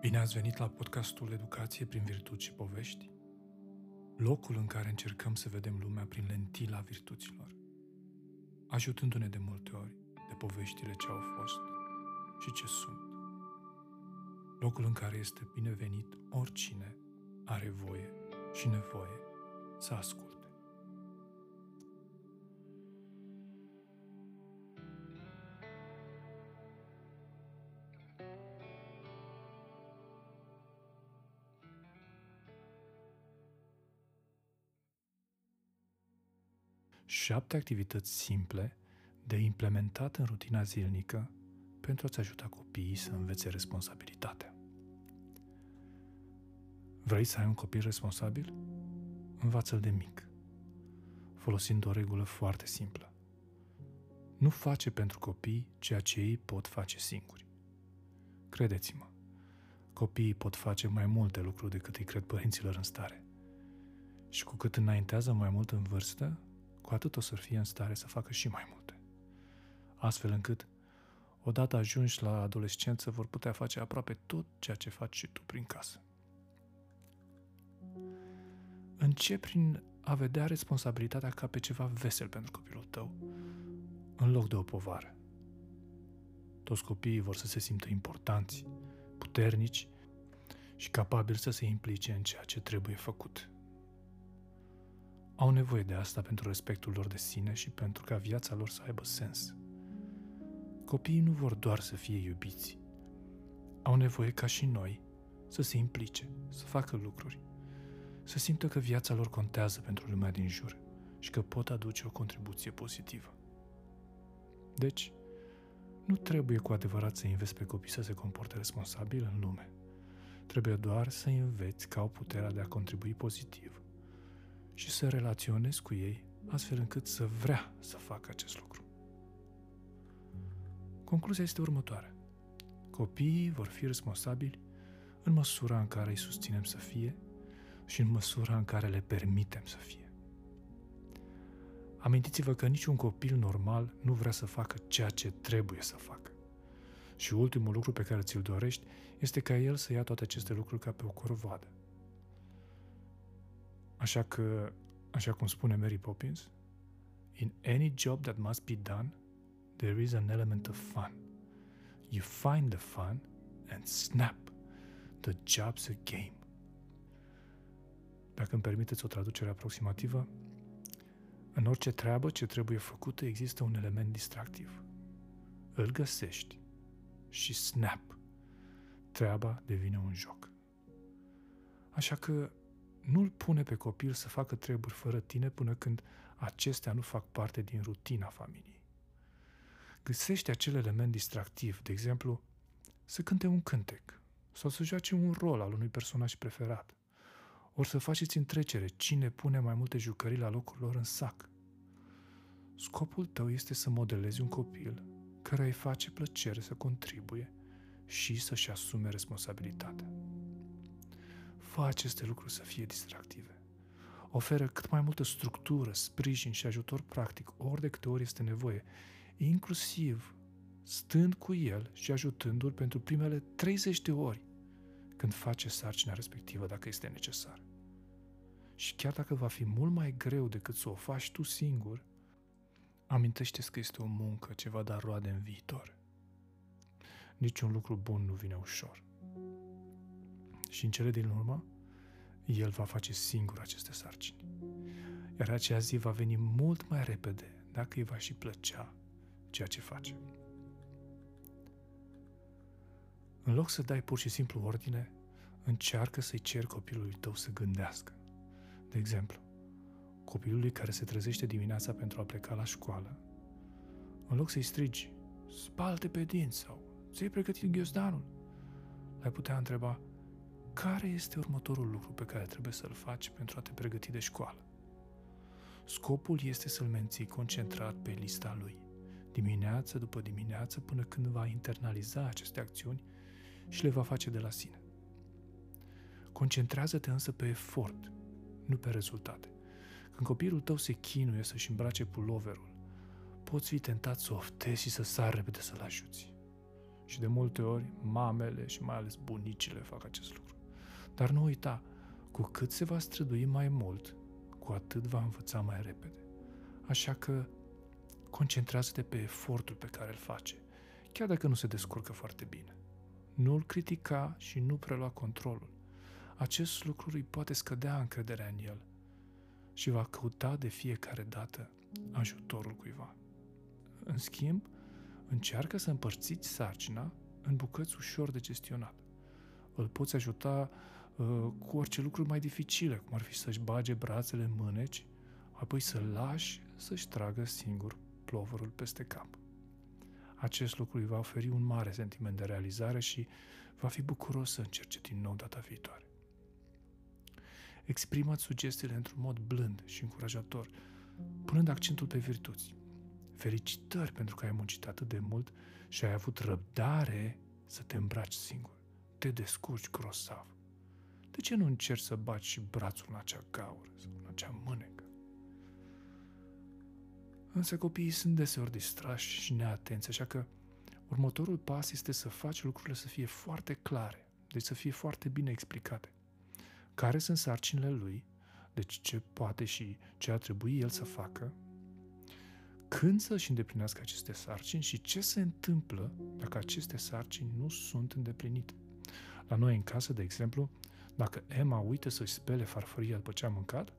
Bine ați venit la podcastul Educație prin virtuți și povești, locul în care încercăm să vedem lumea prin lentila virtuților, ajutându-ne de multe ori de poveștile ce au fost și ce sunt. Locul în care este binevenit oricine are voie și nevoie să asculte. Șapte activități simple de implementat în rutina zilnică pentru a-ți ajuta copiii să învețe responsabilitatea. Vrei să ai un copil responsabil? Învață-l de mic, folosind o regulă foarte simplă. Nu face pentru copii ceea ce ei pot face singuri. Credeți-mă, copiii pot face mai multe lucruri decât îi cred părinților în stare. Și cu cât înaintează mai mult în vârstă, cu atât o să fie în stare să facă și mai multe. Astfel încât, odată ajungi la adolescență, vor putea face aproape tot ceea ce faci și tu prin casă. Încep prin a vedea responsabilitatea ca pe ceva vesel pentru copilul tău, în loc de o povară. Toți copiii vor să se simtă importanți, puternici și capabili să se implice în ceea ce trebuie făcut. Au nevoie de asta pentru respectul lor de sine și pentru ca viața lor să aibă sens. Copiii nu vor doar să fie iubiți. Au nevoie ca și noi să se implice, să facă lucruri, să simtă că viața lor contează pentru lumea din jur și că pot aduce o contribuție pozitivă. Deci, nu trebuie cu adevărat să înveți pe copii să se comporte responsabil în lume. Trebuie doar să înveți că au puterea de a contribui pozitiv și să relaționezi cu ei astfel încât să vrea să facă acest lucru. Concluzia este următoarea. Copiii vor fi responsabili în măsura în care îi susținem să fie și în măsura în care le permitem să fie. Amintiți-vă că niciun copil normal nu vrea să facă ceea ce trebuie să facă. Și ultimul lucru pe care ți-l dorești este ca el să ia toate aceste lucruri ca pe o corvoadă. Așa că, așa cum spune Mary Poppins, in any job that must be done, there is an element of fun. You find the fun and snap, the job's a game. Dacă îmi permiteți o traducere aproximativă, în orice treabă ce trebuie făcută există un element distractiv. Îl găsești și snap, treaba devine un joc. Așa că nu-l pune pe copil să facă treburi fără tine până când acestea nu fac parte din rutina familiei. Găsește acel element distractiv, de exemplu, să cânte un cântec sau să joace un rol al unui personaj preferat. Ori să faceți întrecere cine pune mai multe jucării la locul lor în sac. Scopul tău este să modelezi un copil care îi face plăcere să contribuie și să-și asume responsabilitatea. Fă aceste lucruri să fie distractive. Oferă cât mai multă structură, sprijin și ajutor practic ori de câte ori este nevoie, inclusiv stând cu el și ajutându-l pentru primele 30 de ori când face sarcina respectivă dacă este necesar. Și chiar dacă va fi mult mai greu decât să o faci tu singur, amintește că este o muncă ce va da roade în viitor. Niciun lucru bun nu vine ușor. Și în cele din urmă, el va face singur aceste sarcini. Iar acea zi va veni mult mai repede dacă îi va și plăcea ceea ce face. În loc să dai pur și simplu ordine, încearcă să-i ceri copilului tău să gândească. De exemplu, copilului care se trezește dimineața pentru a pleca la școală, în loc să-i strigi, spalte pe dinți sau ți-ai pregătit ghiozdanul, l-ai putea întreba, care este următorul lucru pe care trebuie să-l faci pentru a te pregăti de școală. Scopul este să-l menții concentrat pe lista lui, dimineață după dimineață, până când va internaliza aceste acțiuni și le va face de la sine. Concentrează-te însă pe efort, nu pe rezultate. Când copilul tău se chinuie să-și îmbrace puloverul, poți fi tentat să oftezi și să sari repede să-l ajuți. Și de multe ori, mamele și mai ales bunicile fac acest lucru. Dar nu uita, cu cât se va strădui mai mult, cu atât va învăța mai repede. Așa că concentrează-te pe efortul pe care îl face, chiar dacă nu se descurcă foarte bine. Nu îl critica și nu prelua controlul. Acest lucru îi poate scădea încrederea în el și va căuta de fiecare dată ajutorul cuiva. În schimb, încearcă să împărțiți sarcina în bucăți ușor de gestionat. Îl poți ajuta uh, cu orice lucru mai dificile, cum ar fi să-și bage brațele în mâneci, apoi să lași să-și tragă singur plovărul peste cap. Acest lucru îi va oferi un mare sentiment de realizare și va fi bucuros să încerce din nou data viitoare. Exprimați sugestiile într-un mod blând și încurajator, punând accentul pe virtuți. Felicitări pentru că ai muncit atât de mult și ai avut răbdare să te îmbraci singur. Te descurci grosav. De ce nu încerci să baci și brațul în acea gaură sau în acea mânecă? Însă copiii sunt deseori distrași și neatenți, așa că următorul pas este să faci lucrurile să fie foarte clare, deci să fie foarte bine explicate. Care sunt sarcinile lui, deci ce poate și ce ar trebui el să facă, când să-și îndeplinească aceste sarcini și ce se întâmplă dacă aceste sarcini nu sunt îndeplinite. La noi în casă, de exemplu, dacă Emma uită să-și spele farfuria după ce a mâncat,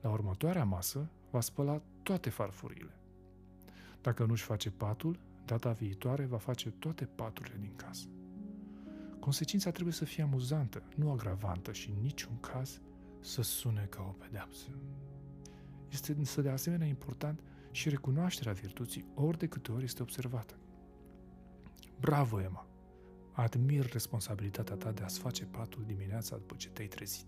la următoarea masă va spăla toate farfurile. Dacă nu-și face patul, data viitoare va face toate paturile din casă. Consecința trebuie să fie amuzantă, nu agravantă și în niciun caz să sune ca o pedeapsă. Este însă de asemenea important și recunoașterea virtuții ori de câte ori este observată. Bravo, Emma! Admir responsabilitatea ta de a-ți face patul dimineața după ce te-ai trezit.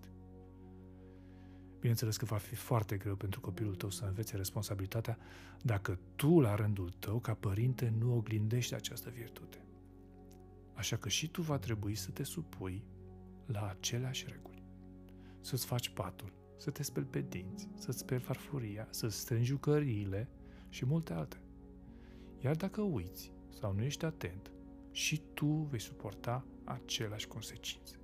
Bineînțeles că va fi foarte greu pentru copilul tău să învețe responsabilitatea dacă tu, la rândul tău, ca părinte, nu oglindești această virtute. Așa că și tu va trebui să te supui la aceleași reguli. Să-ți faci patul, să te speli pe dinți, să-ți speli farfuria, să-ți strângi jucăriile și multe alte. Iar dacă uiți sau nu ești atent, și tu vei suporta aceleași consecințe.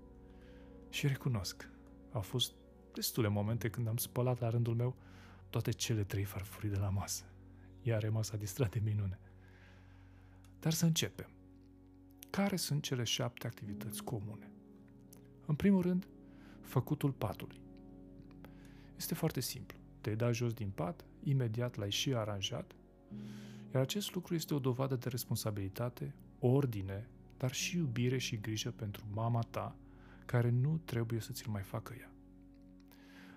Și recunosc, au fost destule momente când am spălat la rândul meu toate cele trei farfurii de la masă. Iar Emma s-a distrat de minune. Dar să începem. Care sunt cele șapte activități comune? În primul rând, făcutul patului. Este foarte simplu. Te-ai dat jos din pat, imediat l-ai și aranjat, iar acest lucru este o dovadă de responsabilitate, ordine, dar și iubire și grijă pentru mama ta, care nu trebuie să ți-l mai facă ea.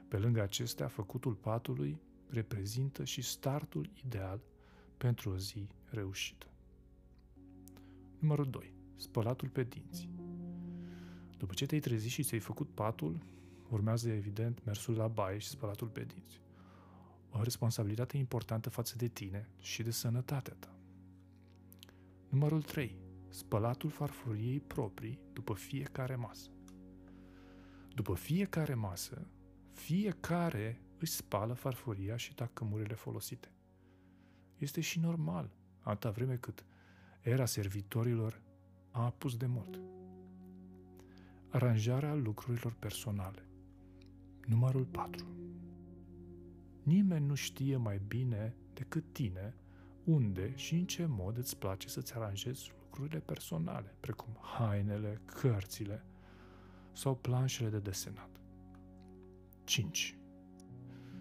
Pe lângă acestea, făcutul patului reprezintă și startul ideal pentru o zi reușită. Numărul 2. Spălatul pe dinți. După ce te-ai trezit și ți-ai făcut patul, urmează evident mersul la baie și spălatul pe dinți. O responsabilitate importantă față de tine și de sănătatea ta. Numărul 3. Spălatul farfuriei proprii după fiecare masă. După fiecare masă, fiecare își spală farfuria și tacămurile folosite. Este și normal, atâta vreme cât era servitorilor a apus de mult. Aranjarea lucrurilor personale. Numărul 4. Nimeni nu știe mai bine decât tine unde și în ce mod îți place să-ți aranjezi lucrurile personale, precum hainele, cărțile sau planșele de desenat. 5.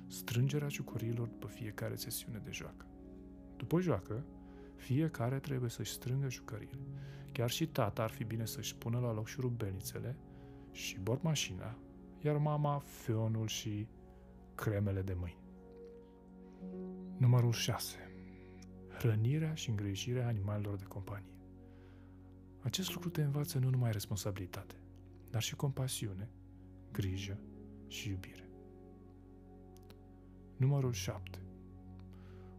Strângerea ciucuriilor după fiecare sesiune de joacă. După joacă, fiecare trebuie să-și strângă jucăriile. Chiar și tata ar fi bine să-și pună la loc șurubelnițele și mașina, iar mama fionul și cremele de mâini. Numărul 6. Hrănirea și îngrijirea animalelor de companie. Acest lucru te învață nu numai responsabilitate, dar și compasiune, grijă și iubire. Numărul 7.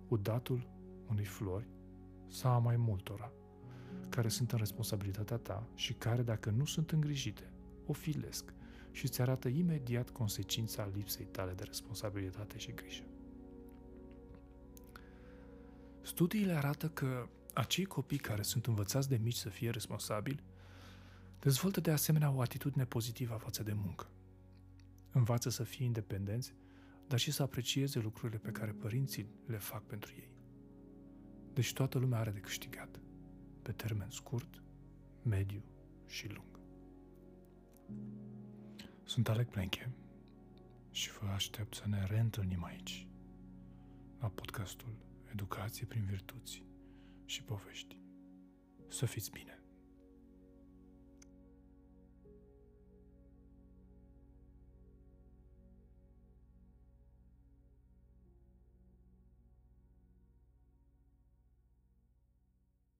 Udatul unei flori sau a mai multora, care sunt în responsabilitatea ta și care, dacă nu sunt îngrijite, o filesc și îți arată imediat consecința lipsei tale de responsabilitate și grijă. Studiile arată că Acei copii care sunt învățați de mici să fie responsabili dezvoltă de asemenea o atitudine pozitivă față de muncă. Învață să fie independenți, dar și să aprecieze lucrurile pe care părinții le fac pentru ei. Deci toată lumea are de câștigat, pe termen scurt, mediu și lung. Sunt Alec Plenche și vă aștept să ne reîntâlnim aici, la podcastul Educație prin virtuți și povești. Să fiți bine!